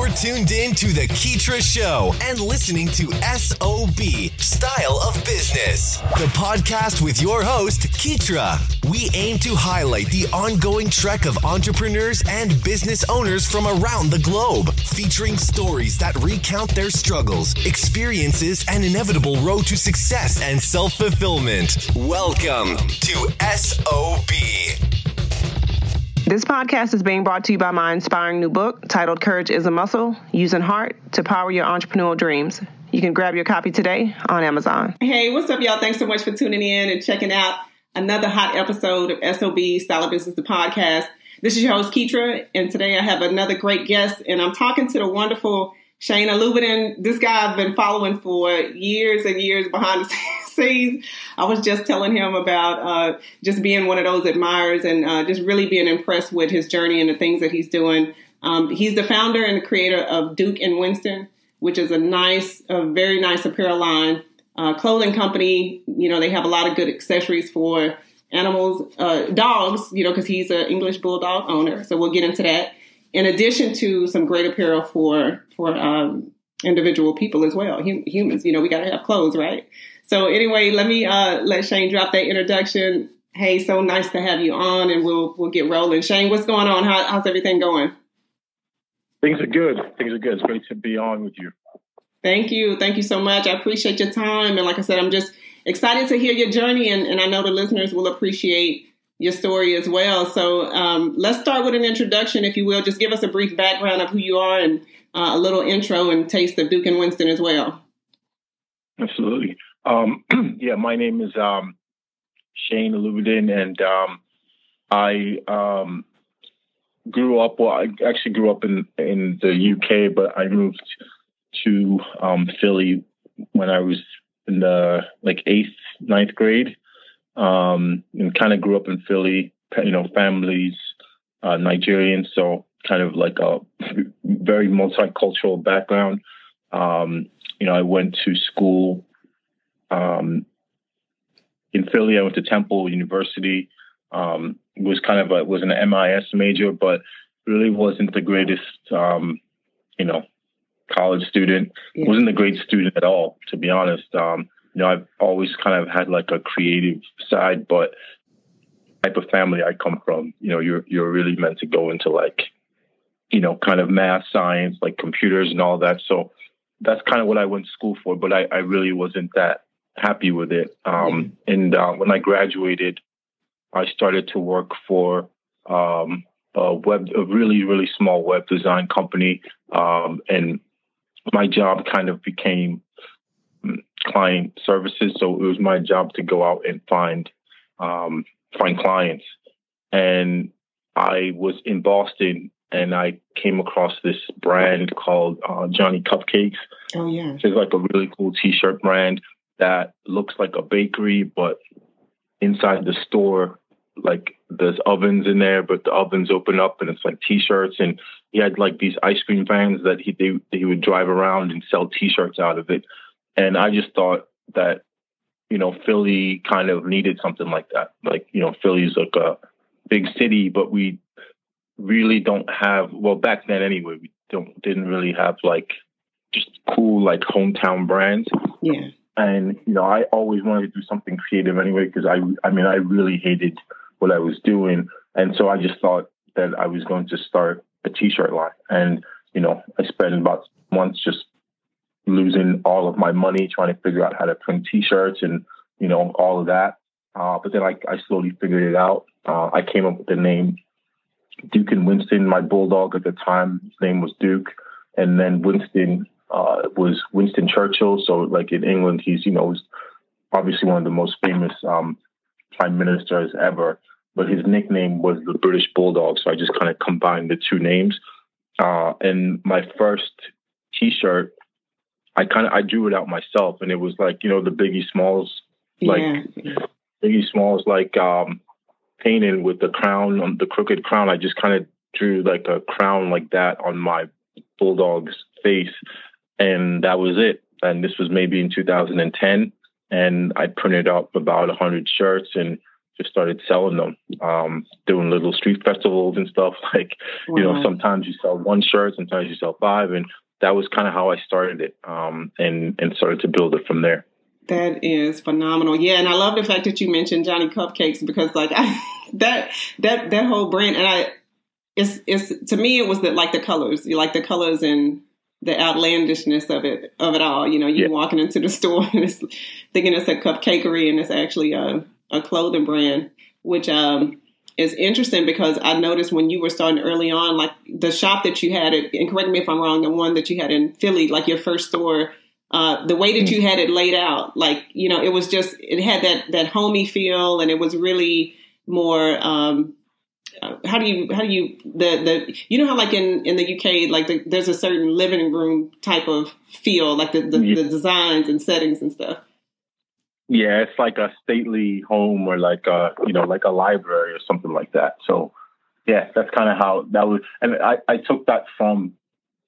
You're tuned in to The Keetra Show and listening to SOB Style of Business, the podcast with your host, Keetra. We aim to highlight the ongoing trek of entrepreneurs and business owners from around the globe, featuring stories that recount their struggles, experiences, and inevitable road to success and self fulfillment. Welcome to SOB. This podcast is being brought to you by my inspiring new book titled Courage is a Muscle Using Heart to Power Your Entrepreneurial Dreams. You can grab your copy today on Amazon. Hey, what's up, y'all? Thanks so much for tuning in and checking out another hot episode of SOB Style of Business, the podcast. This is your host, Keetra, and today I have another great guest, and I'm talking to the wonderful Shane Alubadin. This guy I've been following for years and years behind the scenes. I was just telling him about uh, just being one of those admirers and uh, just really being impressed with his journey and the things that he's doing. Um, he's the founder and the creator of Duke and Winston, which is a nice, a very nice apparel line, uh, clothing company. You know, they have a lot of good accessories for animals, uh, dogs. You know, because he's an English bulldog owner. So we'll get into that in addition to some great apparel for for um, individual people as well, hum- humans. You know, we got to have clothes, right? So anyway, let me uh, let Shane drop that introduction. Hey, so nice to have you on, and we'll we'll get rolling. Shane, what's going on? How, how's everything going? Things are good. Things are good. It's great to be on with you. Thank you. Thank you so much. I appreciate your time. And like I said, I'm just excited to hear your journey, and, and I know the listeners will appreciate your story as well. So um, let's start with an introduction, if you will. Just give us a brief background of who you are and uh, a little intro and taste of Duke and Winston as well. Absolutely. Um, yeah, my name is um, Shane Alubadin, and um, I um, grew up. Well, I actually grew up in in the UK, but I moved to um, Philly when I was in the like eighth, ninth grade um, and kind of grew up in Philly. You know, families uh, Nigerian, so kind of like a very multicultural background. Um, you know, I went to school um, in Philly. I went to Temple University. Um, was kind of a, was an MIS major, but really wasn't the greatest, um, you know, college student. Yeah. wasn't a great student at all, to be honest. Um, you know, I've always kind of had like a creative side, but type of family I come from, you know, you're you're really meant to go into like, you know, kind of math, science, like computers and all that. So that's kind of what I went to school for, but I, I really wasn't that happy with it. Um, and uh, when I graduated, I started to work for um, a web, a really really small web design company, um, and my job kind of became client services. So it was my job to go out and find um, find clients. And I was in Boston and I came across this brand called uh, Johnny Cupcakes. Oh yeah, it's like a really cool T-shirt brand that looks like a bakery, but inside the store, like there's ovens in there, but the ovens open up and it's like T-shirts. And he had like these ice cream vans that he they, he would drive around and sell T-shirts out of it. And I just thought that, you know, Philly kind of needed something like that. Like, you know, Philly's like a big city, but we really don't have, well, back then anyway, we don't, didn't really have like just cool, like hometown brands. Yeah. And, you know, I always wanted to do something creative anyway, because I, I mean, I really hated what I was doing. And so I just thought that I was going to start a t-shirt line. And, you know, I spent about months just losing all of my money trying to figure out how to print T-shirts and you know all of that. Uh, but then I, I slowly figured it out. Uh, I came up with the name Duke and Winston. My bulldog at the time, his name was Duke, and then Winston uh, was Winston Churchill. So like in England, he's you know obviously one of the most famous um, prime ministers ever. But his nickname was the British Bulldog. So I just kind of combined the two names. Uh, and my first T-shirt I kind of I drew it out myself, and it was like you know the Biggie Smalls, like yeah. Biggie Smalls, like um, painting with the crown on the crooked crown. I just kind of drew like a crown like that on my bulldog's face, and that was it. And this was maybe in 2010, and I printed up about 100 shirts and just started selling them, um, doing little street festivals and stuff. Like, wow. you know, sometimes you sell one shirt, sometimes you sell five, and that was kind of how I started it, um, and and started to build it from there. That is phenomenal. Yeah, and I love the fact that you mentioned Johnny Cupcakes because like I, that that that whole brand and I it's it's to me it was the like the colors. You like the colors and the outlandishness of it of it all. You know, you yeah. walking into the store and it's thinking it's a cupcakery and it's actually a, a clothing brand, which um, is interesting because I noticed when you were starting early on, like the shop that you had, it, and correct me if I'm wrong, the one that you had in Philly, like your first store, uh, the way that you had it laid out, like you know, it was just it had that that homey feel, and it was really more. Um, how do you how do you the the you know how like in in the UK like the, there's a certain living room type of feel like the the, yeah. the designs and settings and stuff. Yeah, it's like a stately home or like a you know like a library or something like that. So yeah, that's kind of how that was. And I I took that from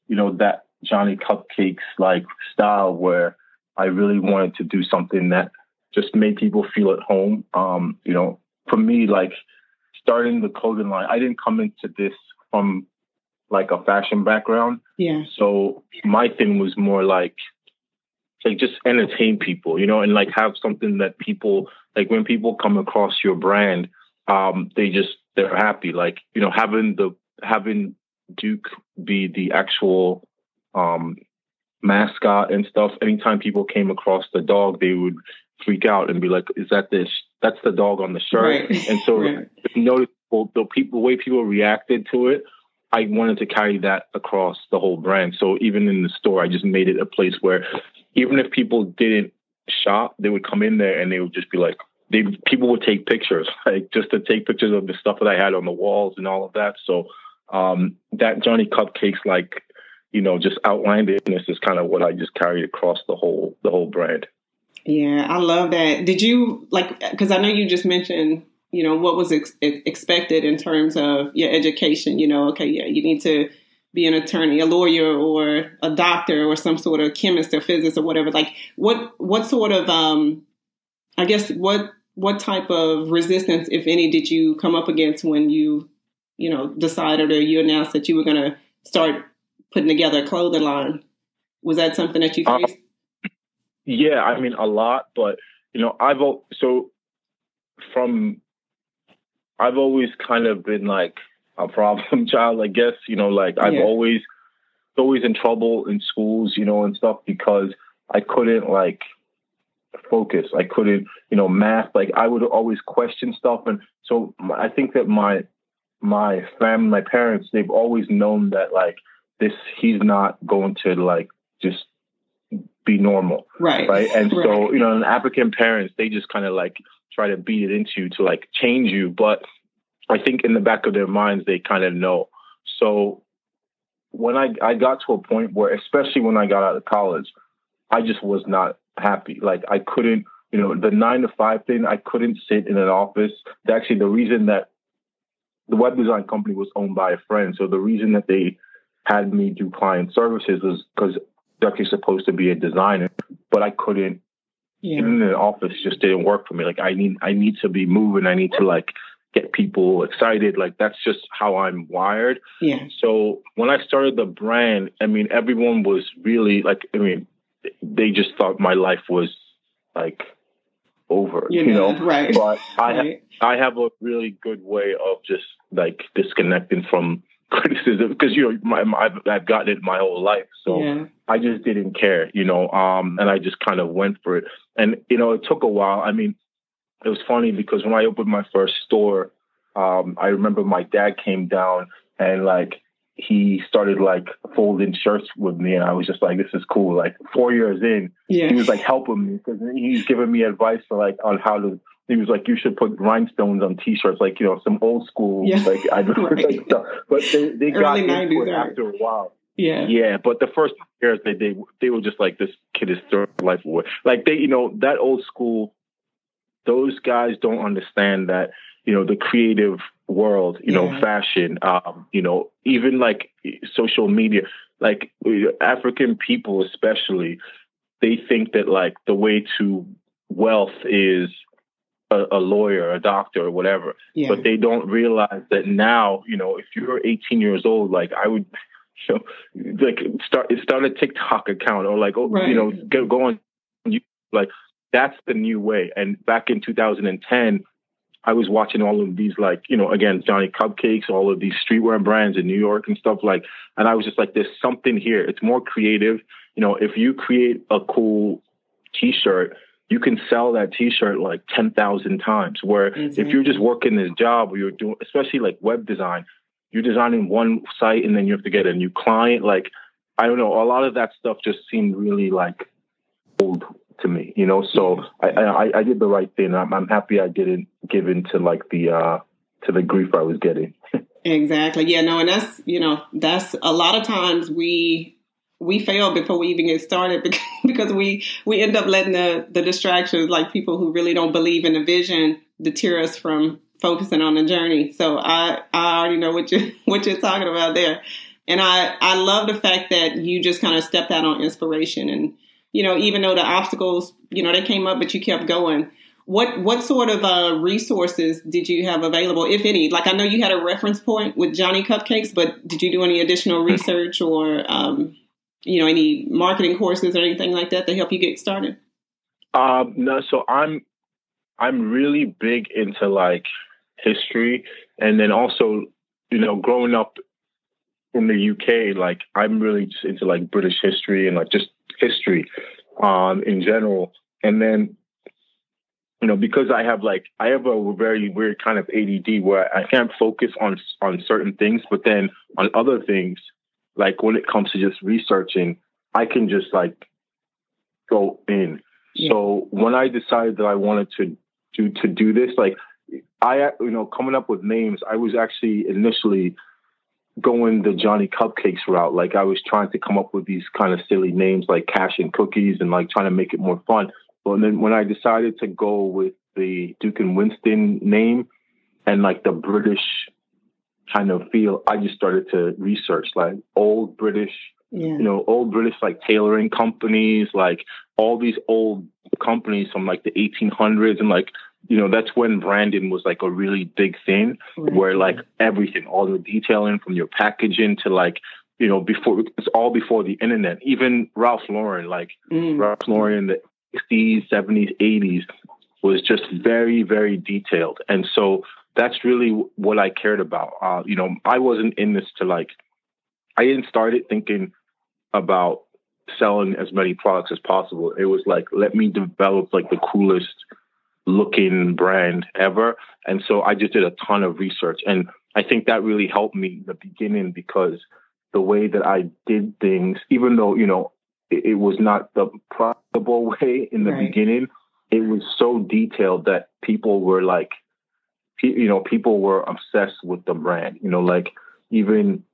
you know that Johnny Cupcakes like style where I really wanted to do something that just made people feel at home. Um, you know, for me like starting the clothing line, I didn't come into this from like a fashion background. Yeah. So my thing was more like like just entertain people, you know, and like have something that people like when people come across your brand, um, they just they're happy. Like, you know, having the having Duke be the actual um mascot and stuff, anytime people came across the dog, they would freak out and be like, Is that this that's the dog on the shirt. Right. And so right. the people the way people reacted to it, I wanted to carry that across the whole brand. So even in the store, I just made it a place where even if people didn't shop, they would come in there and they would just be like, they people would take pictures, like just to take pictures of the stuff that I had on the walls and all of that. So um, that Johnny Cupcakes, like you know, just outlandedness is kind of what I just carried across the whole the whole brand. Yeah, I love that. Did you like? Because I know you just mentioned, you know, what was ex- expected in terms of your education. You know, okay, yeah, you need to be an attorney, a lawyer, or a doctor, or some sort of chemist or physicist or whatever. Like, what what sort of, um, I guess, what what type of resistance, if any, did you come up against when you, you know, decided or you announced that you were going to start putting together a clothing line? Was that something that you uh, faced? Yeah, I mean a lot, but you know, I've so from I've always kind of been like a problem child, I guess. You know, like I've yeah. always always in trouble in schools, you know, and stuff because I couldn't like focus. I couldn't, you know, math. Like I would always question stuff, and so I think that my my family, my parents, they've always known that like this, he's not going to like just be normal. Right. Right. And right. so, you know, and African parents, they just kind of like try to beat it into you to like change you. But I think in the back of their minds, they kind of know. So when I, I got to a point where, especially when I got out of college, I just was not happy. Like I couldn't, you know, the nine to five thing, I couldn't sit in an office. Actually, the reason that the web design company was owned by a friend. So the reason that they had me do client services was because actually supposed to be a designer, but I couldn't. Yeah. Even in the office, just didn't work for me. Like I need, I need to be moving. I need to like get people excited. Like that's just how I'm wired. Yeah. So when I started the brand, I mean, everyone was really like, I mean, they just thought my life was like over, you, you know, right? But I, right. I have a really good way of just like disconnecting from criticism because you know my, my, I've, I've gotten it my whole life, so yeah. I just didn't care, you know, um, and I just kind of went for it. And you know, it took a while. I mean, it was funny because when I opened my first store, um, I remember my dad came down and like he started like folding shirts with me, and I was just like, "This is cool." Like four years in, yeah. he was like helping me because he's giving me advice for like on how to he was like, you should put rhinestones on T-shirts, like you know, some old school, yeah. like I don't right. like stuff. But they they got into it after a while. Yeah, yeah. But the first years, they they they were just like, this kid is throwing life away. Like they, you know, that old school. Those guys don't understand that you know the creative world, you yeah. know, fashion, um, you know, even like social media, like African people especially, they think that like the way to wealth is a, a lawyer, a doctor, or whatever. Yeah. But they don't realize that now, you know, if you're 18 years old, like I would, you know, like start start a TikTok account or like, oh, right. you know, go, go on, you like that's the new way. And back in 2010, I was watching all of these, like, you know, again, Johnny Cupcakes, all of these streetwear brands in New York and stuff like, and I was just like, there's something here. It's more creative. You know, if you create a cool t-shirt, you can sell that t-shirt like 10,000 times. Where mm-hmm. if you're just working this job or you're doing, especially like web design, you're designing one site and then you have to get a new client. Like, I don't know, a lot of that stuff just seemed really like old to me, you know. So I, I, I did the right thing. I'm, I'm happy I didn't give in to like the uh, to the grief I was getting. exactly. Yeah. No. And that's you know that's a lot of times we we fail before we even get started because we we end up letting the the distractions like people who really don't believe in the vision deter us from focusing on the journey. So I I already know what you what you're talking about there. And I I love the fact that you just kind of stepped out on inspiration and you know, even though the obstacles, you know, they came up, but you kept going. What what sort of uh, resources did you have available, if any? Like I know you had a reference point with Johnny Cupcakes, but did you do any additional hmm. research or um, you know any marketing courses or anything like that to help you get started? Um, no, so I'm I'm really big into like history, and then also you know growing up from the UK, like I'm really just into like British history and like just history um, in general. And then, you know, because I have like I have a very weird kind of ADD where I can't focus on on certain things, but then on other things, like when it comes to just researching, I can just like go in. Yeah. So when I decided that I wanted to do to do this, like I, you know, coming up with names, I was actually initially going the Johnny Cupcakes route. Like I was trying to come up with these kind of silly names like Cash and Cookies and like trying to make it more fun. But then when I decided to go with the Duke and Winston name and like the British kind of feel, I just started to research like old British, yeah. you know, old British like tailoring companies, like all these old companies from like the 1800s and like you know, that's when branding was like a really big thing right. where like everything, all the detailing from your packaging to like, you know, before it's all before the internet. Even Ralph Lauren, like mm. Ralph Lauren in the 60s, 70s, 80s was just very, very detailed. And so that's really what I cared about. Uh, you know, I wasn't in this to like, I didn't start it thinking about selling as many products as possible. It was like, let me develop like the coolest looking brand ever. And so I just did a ton of research. And I think that really helped me in the beginning because the way that I did things, even though, you know, it, it was not the profitable way in the right. beginning, it was so detailed that people were like, you know, people were obsessed with the brand, you know, like even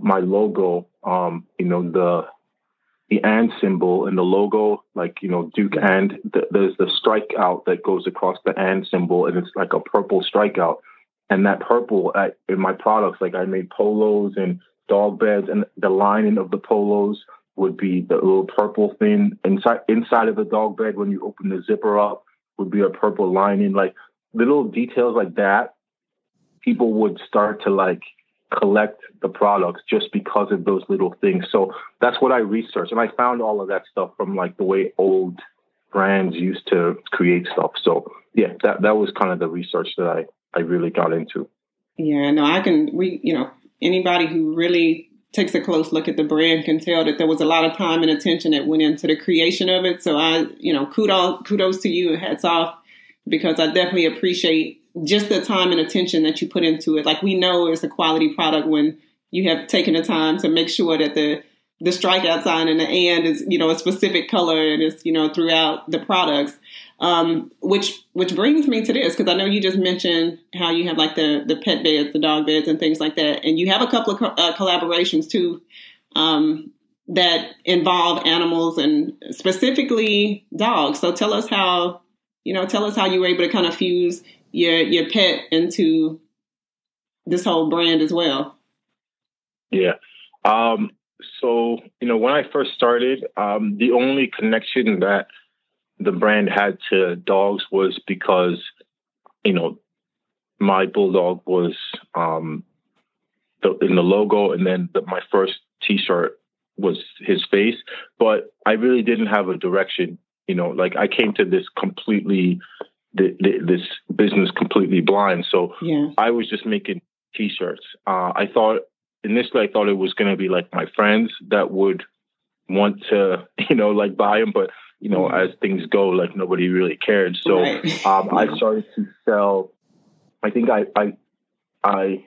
my logo, um, you know, the the and symbol in the logo, like you know Duke and the, there's the strikeout that goes across the and symbol, and it's like a purple strikeout. And that purple at, in my products, like I made polos and dog beds, and the lining of the polos would be the little purple thing inside inside of the dog bed. When you open the zipper up, would be a purple lining, like little details like that. People would start to like collect the products just because of those little things. So that's what I researched. And I found all of that stuff from like the way old brands used to create stuff. So yeah, that, that was kind of the research that I, I really got into. Yeah, no, I can, we, you know, anybody who really takes a close look at the brand can tell that there was a lot of time and attention that went into the creation of it. So I, you know, kudos, kudos to you. Hats off because I definitely appreciate just the time and attention that you put into it. Like we know it's a quality product when you have taken the time to make sure that the the strikeout sign and the and is you know a specific color and it's you know throughout the products. Um, which which brings me to this because I know you just mentioned how you have like the the pet beds, the dog beds, and things like that, and you have a couple of co- uh, collaborations too um, that involve animals and specifically dogs. So tell us how you know tell us how you were able to kind of fuse your your pet into this whole brand as well? Yeah. Um, so you know, when I first started, um, the only connection that the brand had to dogs was because you know, my bulldog was um, the, in the logo, and then the, my first T-shirt was his face. But I really didn't have a direction. You know, like I came to this completely, the, the, this business completely blind. So Yeah. I was just making T-shirts. Uh, I thought initially I thought it was going to be like my friends that would want to, you know, like buy them, but you know, Mhm. as things go, like nobody really cared. So Right. um, I started to sell. I think I I I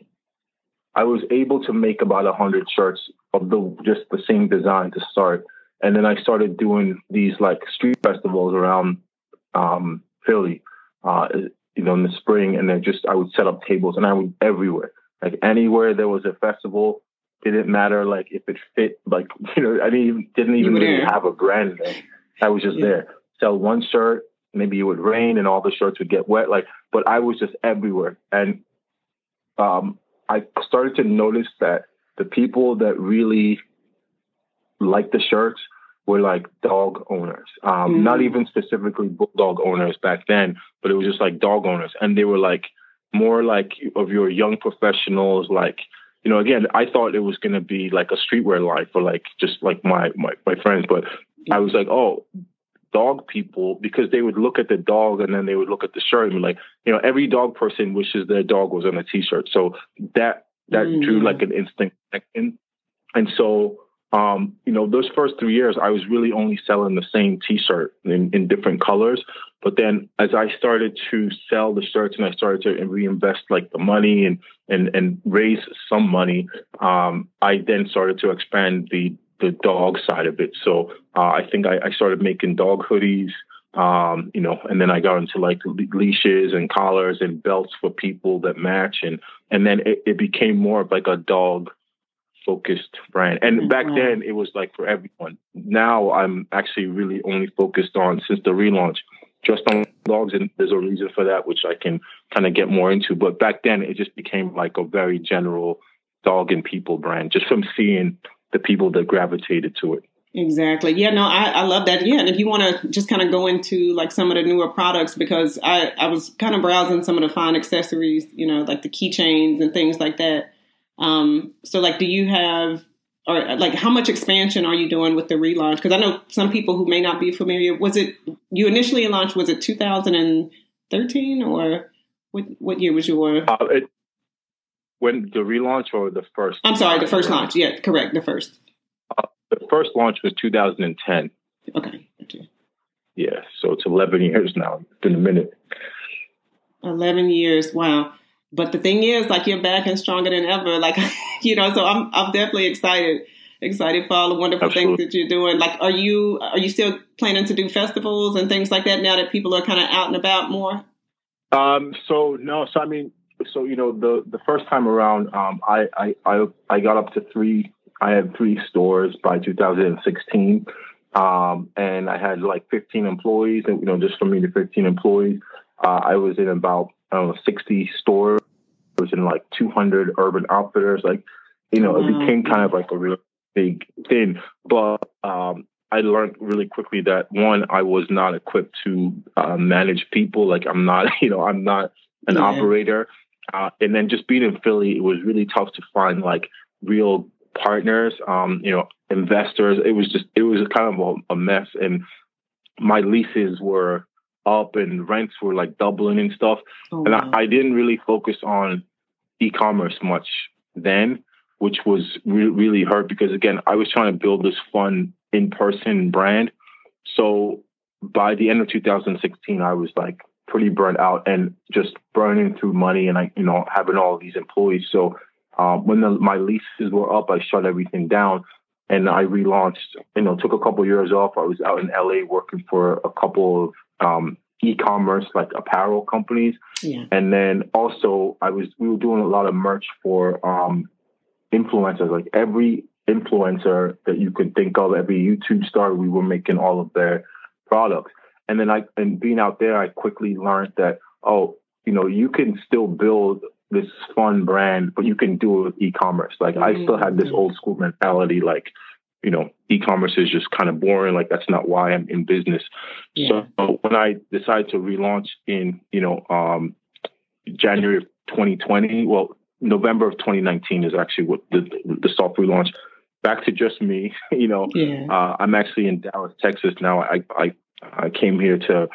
I was able to make about a hundred shirts of the just the same design to start, and then I started doing these like street festivals around um, Philly, uh, you know, in the spring, and then just I would set up tables, and I would everywhere, like anywhere there was a festival. Didn't matter like if it fit, like you know, I didn't even, didn't even really have a brand. name. I was just Yeah. there. Sell one shirt, maybe it would rain and all the shirts would get wet. Like, but I was just everywhere. And um, I started to notice that the people that really liked the shirts were like dog owners. Um, Mhm. Not even specifically bulldog owners back then, but it was just like dog owners. And they were like more like of your young professionals, like, you know, again, I thought it was going to be like a streetwear line for like just like my, my, my friends, but I was like, oh, dog people, because they would look at the dog and then they would look at the shirt and be like, you know, every dog person wishes their dog was on a t-shirt. So that, that drew Mhm. like an instant connection. And so, um, you know, those first three years, I was really only selling the same T-shirt in, in different colors. But then, as I started to sell the shirts and I started to reinvest like the money and and and raise some money, um, I then started to expand the the dog side of it. So uh, I think I, I started making dog hoodies. Um, you know, and then I got into like le- leashes and collars and belts for people that match, and and then it, it became more of like a dog focused brand. And mm-hmm. back Wow. then it was like for everyone. Now I'm actually really only focused on since the relaunch just on dogs and there's a reason for that which I can kind of get more into. But back then it just became like a very general dog and people brand just from seeing the people that gravitated to it. Exactly. Yeah, no, I, I love that. Yeah, and if you want to just kind of go into like some of the newer products, because I, I was kind of browsing some of the fine accessories, you know, like the keychains and things like that. Um, so like, do you have, or like, how much expansion are you doing with the relaunch? Because I know some people who may not be familiar. Was it you initially launched? Was it 2013 or what? What year was your? Uh, it, when the relaunch or the first? I'm sorry, the first launch. Yeah, correct, the first. The first launch was 2010. Okay. okay. Yeah, so it's 11 years now. It's been a minute. 11 years wow but the thing is like you're back and stronger than ever like you know so i'm i'm definitely excited excited for all the wonderful things that you're doing like are you are you still planning to do festivals and things like that now that people are kind of out and about more Um, so no, so I mean, so you know, the the first time around, um, I I I, I got up to three. I had three stores by 2016, um, and I had like 15 employees, and you know, just for me to 15 employees, uh, I was in about I don't know 60 stores. Was in like 200 urban outfitters. Like, you know, it became kind of like a real big thing. But um, I learned really quickly that one, I was not equipped to uh, manage people. Like I'm not, you know, I'm not an Yeah. operator. Uh, and then just being in Philly, it was really tough to find like real partners, um, you know, investors. It was just, it was kind of a, a mess. And my leases were up and rents were like doubling and stuff. oh, And wow. I, I didn't really focus on e-commerce much then, which was re- really hurt because again, I was trying to build this fun in-person brand. So by the end of 2016, I was like pretty burnt out and just burning through money and I, you know, having all these employees. So um, when the, my leases were up, I shut everything down and I relaunched, you know, took a couple of years off. I was out in LA working for a couple of um, e-commerce like apparel companies. yeah And then also I was we were doing a lot of merch for um influencers, like every influencer that you could think of, every YouTube star, we were making all of their products. And then I and being out there, I quickly learned that, oh, you know, you can still build this fun brand, but you can do it with e-commerce. Like I still had this Mhm. old school mentality, like, you know, e-commerce is just kind of boring. Like that's not why I'm in business. Yeah. So when I decided to relaunch in, you know, um, January of 2020. Well, November of 2019 is actually what the the soft relaunch. Back to just me, you know. Yeah. Uh, I'm actually in Dallas, Texas now. I, I I came here to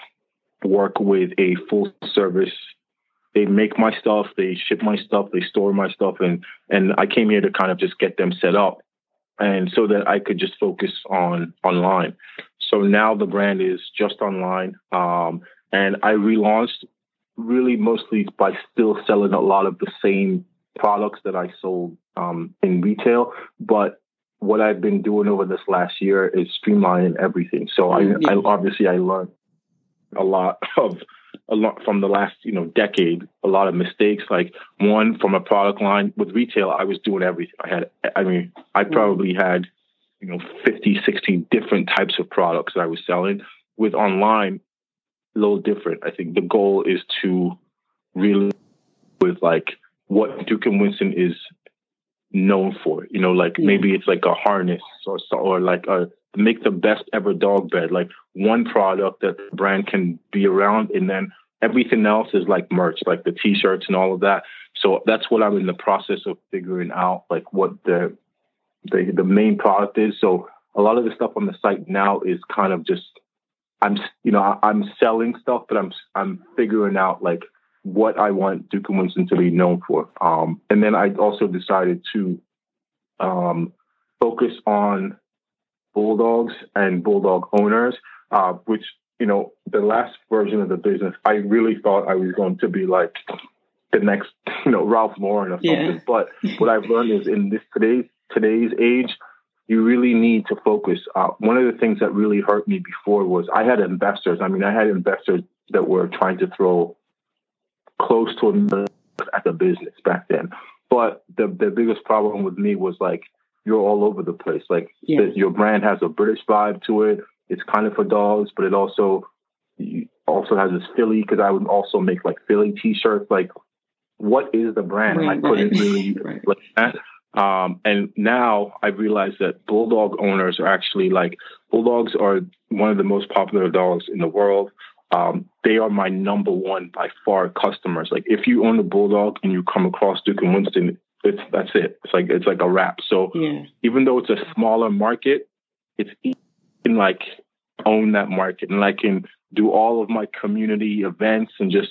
work with a full service. They make my stuff, they ship my stuff, they store my stuff, and and I came here to kind of just get them set up, and so that I could just focus on online. So now the brand is just online, um, and I relaunched really mostly by still selling a lot of the same products that I sold um, in retail, but what I've been doing over this last year is streamlining everything. So I, Mm, I obviously I learned a lot of a lot from the last you know decade a lot of mistakes. Like one from a product line with retail i was doing everything. I had i mean i probably had you know 50 60 different types of products that i was selling. With online a little different. I think the goal is to really with like what duke and winston is known for. You know like maybe it's like a harness or so- or like a make the best ever dog bed. Like one product that the brand can be around and then everything else is like merch like the t-shirts and all of that. So that's what i'm in the process of figuring out like what the the, the main product is. So a lot of the stuff on the site now is kind of just i'm you know i'm selling stuff but i'm i'm figuring out like what i want duke and winston to be known for. Um and then i also decided to um focus on bulldogs and bulldog owners, uh, which you know the last version of the business, I really thought I was going to be like the next you know Ralph Lauren or something. Yeah. But what I've learned is in this today's today's age, you really need to focus. Uh, one of the things that really hurt me before was I had investors. I mean, I had investors that were trying to throw close to a million at the business back then. But the the biggest problem with me was like you're all over the place. Like Yeah. that your brand has a British vibe to it. It's kind of for dogs, but it also also has this Philly because I would also make like Philly T-shirts. Like, what is the brand? Right, I couldn't right. really Right. look at. Um, and now I realize that bulldog owners are actually like bulldogs are one of the most popular dogs in the world. Um, they are my number one by far customers. Like if you own a bulldog and you come across Duke and Winston, it's that's it. It's like it's like a wrap. So Yeah. even though it's a smaller market, it's can like own that market and I can do all of my community events and just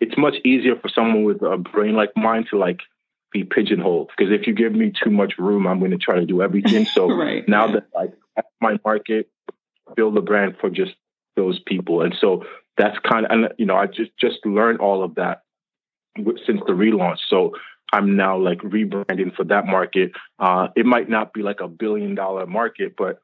it's much easier for someone with a brain like mine to like be pigeonholed because if you give me too much room, I'm going to try to do everything. So Right. now Yeah. that like my market, build a brand for just those people, and so that's kind of and you know I just just learned all of that since the relaunch. So I'm now like rebranding for that market. Uh, it might not be like a billion dollar market, but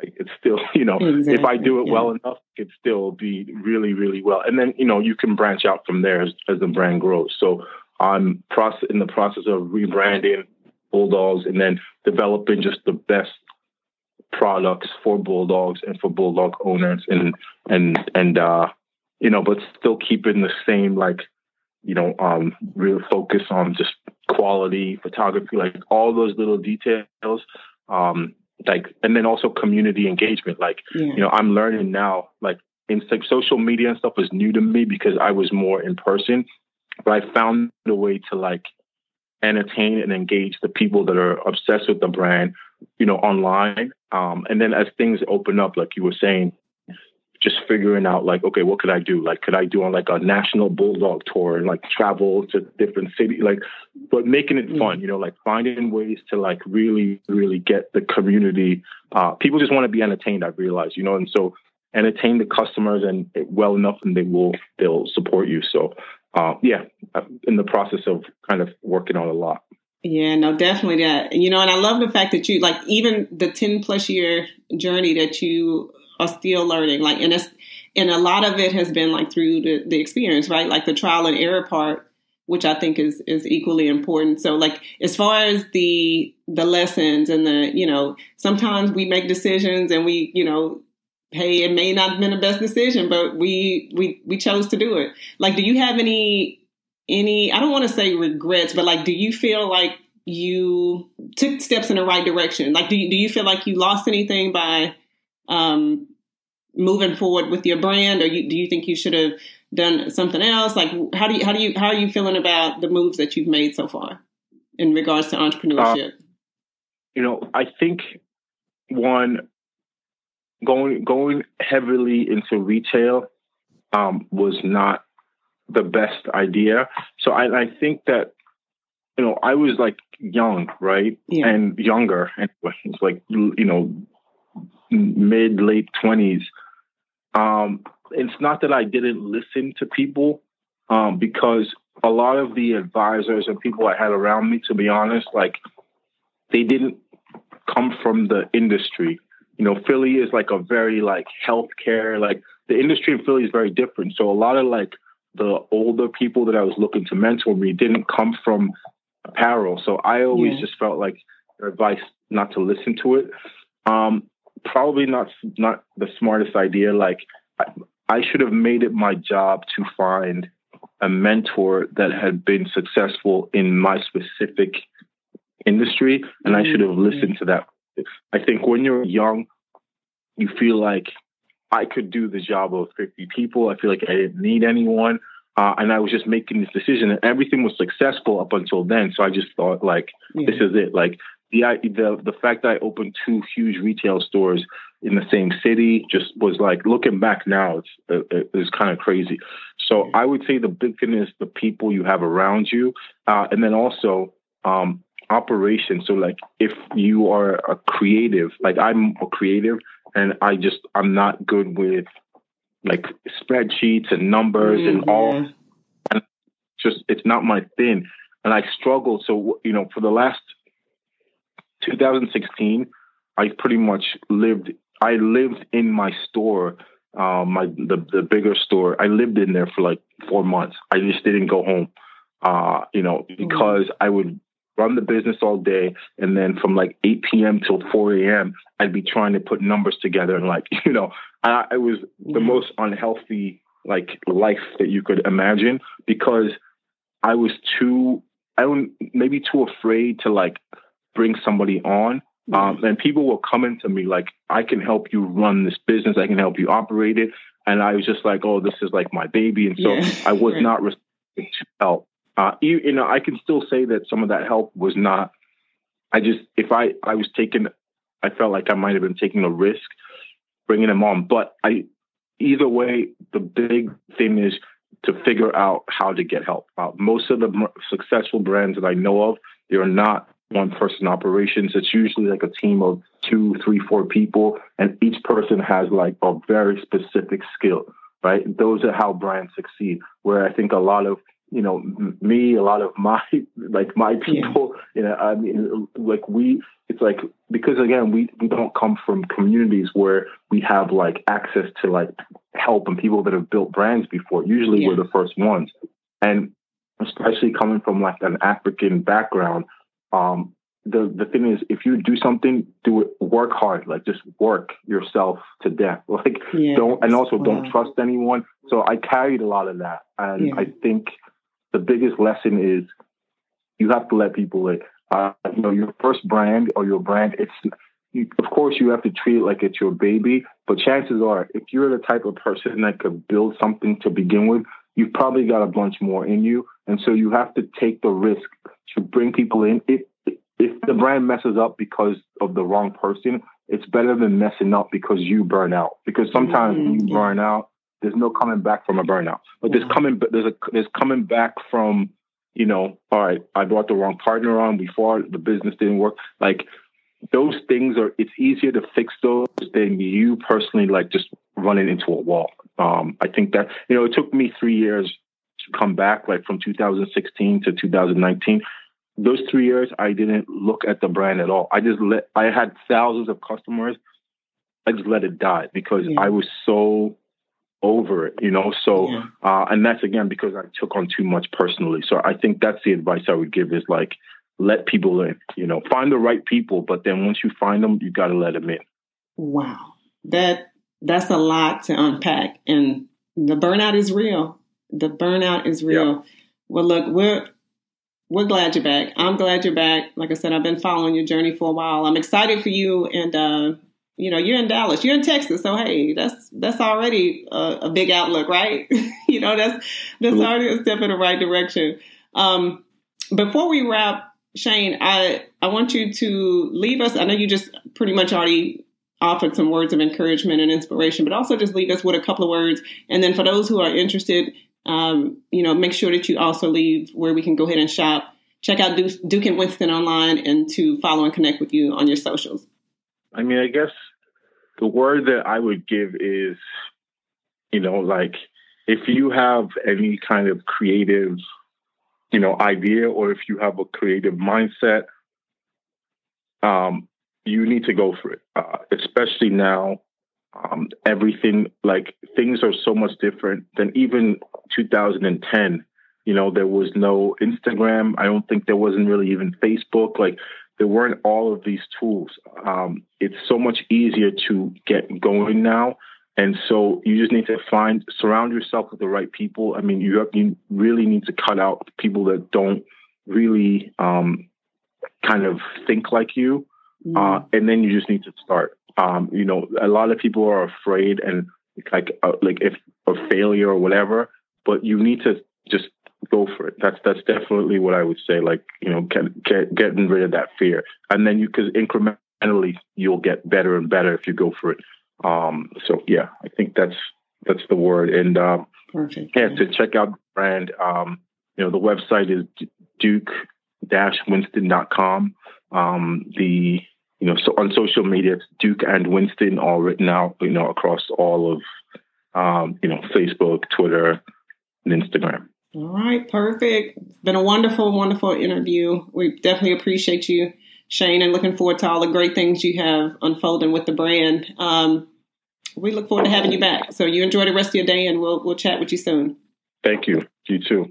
it's still, you know, if I do it Exactly, well enough, it could still be really, really well. And then, you know, you can branch out from there as, as the brand grows. So I'm process in the process of rebranding Bulldogs and then developing just the best products for Bulldogs and for Bulldog owners and, and, and, uh, you know, but still keeping the same, like, you know, um, real focus on just quality, photography, like all those little details. Um, like, and then also community engagement. Like, Yeah. you know, I'm learning now, like, in like social media and stuff was new to me because I was more in person, but I found a way to like entertain and engage the people that are obsessed with the brand, you know, online. Um, and then as things open up, like you were saying, just figuring out like, okay, what could I do? Like, could I do on like a national bulldog tour and like travel to different cities? Like, but making it fun, you know, like finding ways to like really, really get the community. Uh, people just want to be entertained. I've realized, you know, and so entertain the customers and well enough, and they will they'll support you. So, uh, yeah, in the process of kind of working on a lot. Yeah, no, definitely that. You know, and I love the fact that you like even the 10 plus year journey that you are still learning. Like, and it's, and a lot of it has been like through the, the experience, right? Like the trial and error part, which I think is, is equally important. So like, as far as the, the lessons and the, you know, sometimes we make decisions and we, you know, hey, it may not have been the best decision, but we, we, we chose to do it. Like, do you have any, any i don't want to say regrets but like do you feel like you took steps in the right direction like do you, do you feel like you lost anything by um moving forward with your brand or you, do you think you should have done something else? Like, how do you how do you how are you feeling about the moves that you've made so far in regards to entrepreneurship? Uh, you know, I think one going going heavily into retail um, was not the best idea. So I, I think that you know I was like young, right, yeah. and younger, and it's like you know mid late twenties. Um, it's not that I didn't listen to people, um, because a lot of the advisors and people I had around me, to be honest, like they didn't come from the industry. You know, Philly is like a very like healthcare, like the industry in Philly is very different. So a lot of like the older people that I was looking to mentor me didn't come from apparel. So I always yeah. just felt like their advice not to listen to it. Um, probably not not the smartest idea. Like I, I should have made it my job to find a mentor that had been successful in my specific industry, and I should have mm-hmm. listened to that. I think when you're young, you feel like I could do the job of 50 people. I feel like I didn't need anyone. Uh, and I was just making this decision, and everything was successful up until then. So I just thought, like, yeah. this is it. Like the the the fact that I opened two huge retail stores in the same city just was like looking back now, it's it, it's kind of crazy. So I would say the big thing is the people you have around you, uh, and then also um, operation. So like if you are a creative, like I'm a creative and I just I'm not good with like spreadsheets and numbers mm-hmm. and all and just it's not my thing. And I struggled. So you know, for the last 2016, I pretty much lived I lived in my store, um, my the the bigger store. I lived in there for like four months. I just didn't go home. Uh, you know, mm-hmm. because mm-hmm. I would run the business all day, and then from like 8 p.m. till 4 a.m., I'd be trying to put numbers together, and like you know, I, it was the most unhealthy like life that you could imagine because I was too, I don't maybe too afraid to like bring somebody on. Um, and people were coming to me like, I can help you run this business. I can help you operate it. And I was just like, oh, this is like my baby. And so yeah. I was not receiving help. Uh, you, you know, I can still say that some of that help was not. I just, if I, I was taking, I felt like I might have been taking a risk bringing them on. But I, either way, the big thing is to figure out how to get help. Uh, most of the successful brands that I know of, they are not one person operations. It's usually like a team of two, three, four people, and each person has like a very specific skill, right? Those are how brands succeed. Where I think a lot of you know, me, a lot of my, like my people, you know, I mean, like we, it's like, because again, we, we don't come from communities where we have like access to like help and people that have built brands before. Usually yeah. we're the first ones. And especially coming from like an African background, um, the the thing is if you do something do it work hard like just work yourself to death like yes. don't and also wow. don't trust anyone so i carried a lot of that and yeah. i think the biggest lesson is you have to let people in. Uh, you know, your first brand or your brand, it's you, of course you have to treat it like it's your baby, but chances are, if you're the type of person that could build something to begin with, you've probably got a bunch more in you, and so you have to take the risk to bring people in. If if the brand messes up because of the wrong person, it's better than messing up because you burn out. Because sometimes mm-hmm. you burn out, there's no coming back from a burnout. But there's coming there's a there's coming back from, you know, all right, I brought the wrong partner on before the business didn't work. Like those things are it's easier to fix those than you personally like just running into a wall. Um, I think that you know it took me three years come back, like from 2016 to 2019. Those three years, I didn't look at the brand at all. I just let I had thousands of customers. I just let it die because yeah. I was so over it, you know. So, yeah. uh, and that's again because I took on too much personally. So I think that's the advice I would give is like let people in, you know, find the right people, but then once you find them, you got to let them in. Wow, that that's a lot to unpack, and the burnout is real. The burnout is real. Well, look, we're we're glad you're back. I'm glad you're back. Like I said, I've been following your journey for a while. I'm excited for you and uh, you know, you're in Dallas, you're in Texas, so hey, that's that's already a, a big outlook, right? you know, that's that's already a step in the right direction. Um, before we wrap, Shane, I I want you to leave us. I know you just pretty much already offered some words of encouragement and inspiration, but also just leave us with a couple of words. And then for those who are interested, um, you know, make sure that you also leave where we can go ahead and shop. Check out Duke, Duke and Winston online and to follow and connect with you on your socials. I mean, I guess the word that I would give is, you know, like if you have any kind of creative, you know, idea or if you have a creative mindset, um, you need to go for it. Uh, especially now, um, everything like things are so much different than even 2010. You know, there was no Instagram. I don't think there wasn't really even Facebook. Like there weren't all of these tools. Um, it's so much easier to get going now. And so you just need to find, surround yourself with the right people. I mean, you have, you really need to cut out people that don't really um, kind of think like you. Uh, and then you just need to start. Um, you know, a lot of people are afraid and like, uh, like if of failure or whatever, but you need to just go for it. That's that's definitely what I would say. Like you know, get, get, getting rid of that fear, and then you because incrementally you'll get better and better if you go for it. Um, so yeah, I think that's that's the word. And um, Perfect. yeah, to check out the brand, um, you know, the website is duke-winston.com. Um, the you know, so on social media, Duke and Winston all written out, you know, across all of um, you know, Facebook, Twitter, and Instagram. All right, perfect. It's been a wonderful, wonderful interview. We definitely appreciate you, Shane, and looking forward to all the great things you have unfolding with the brand. Um, we look forward to having you back. So you enjoy the rest of your day, and we'll we'll chat with you soon. Thank you. You too.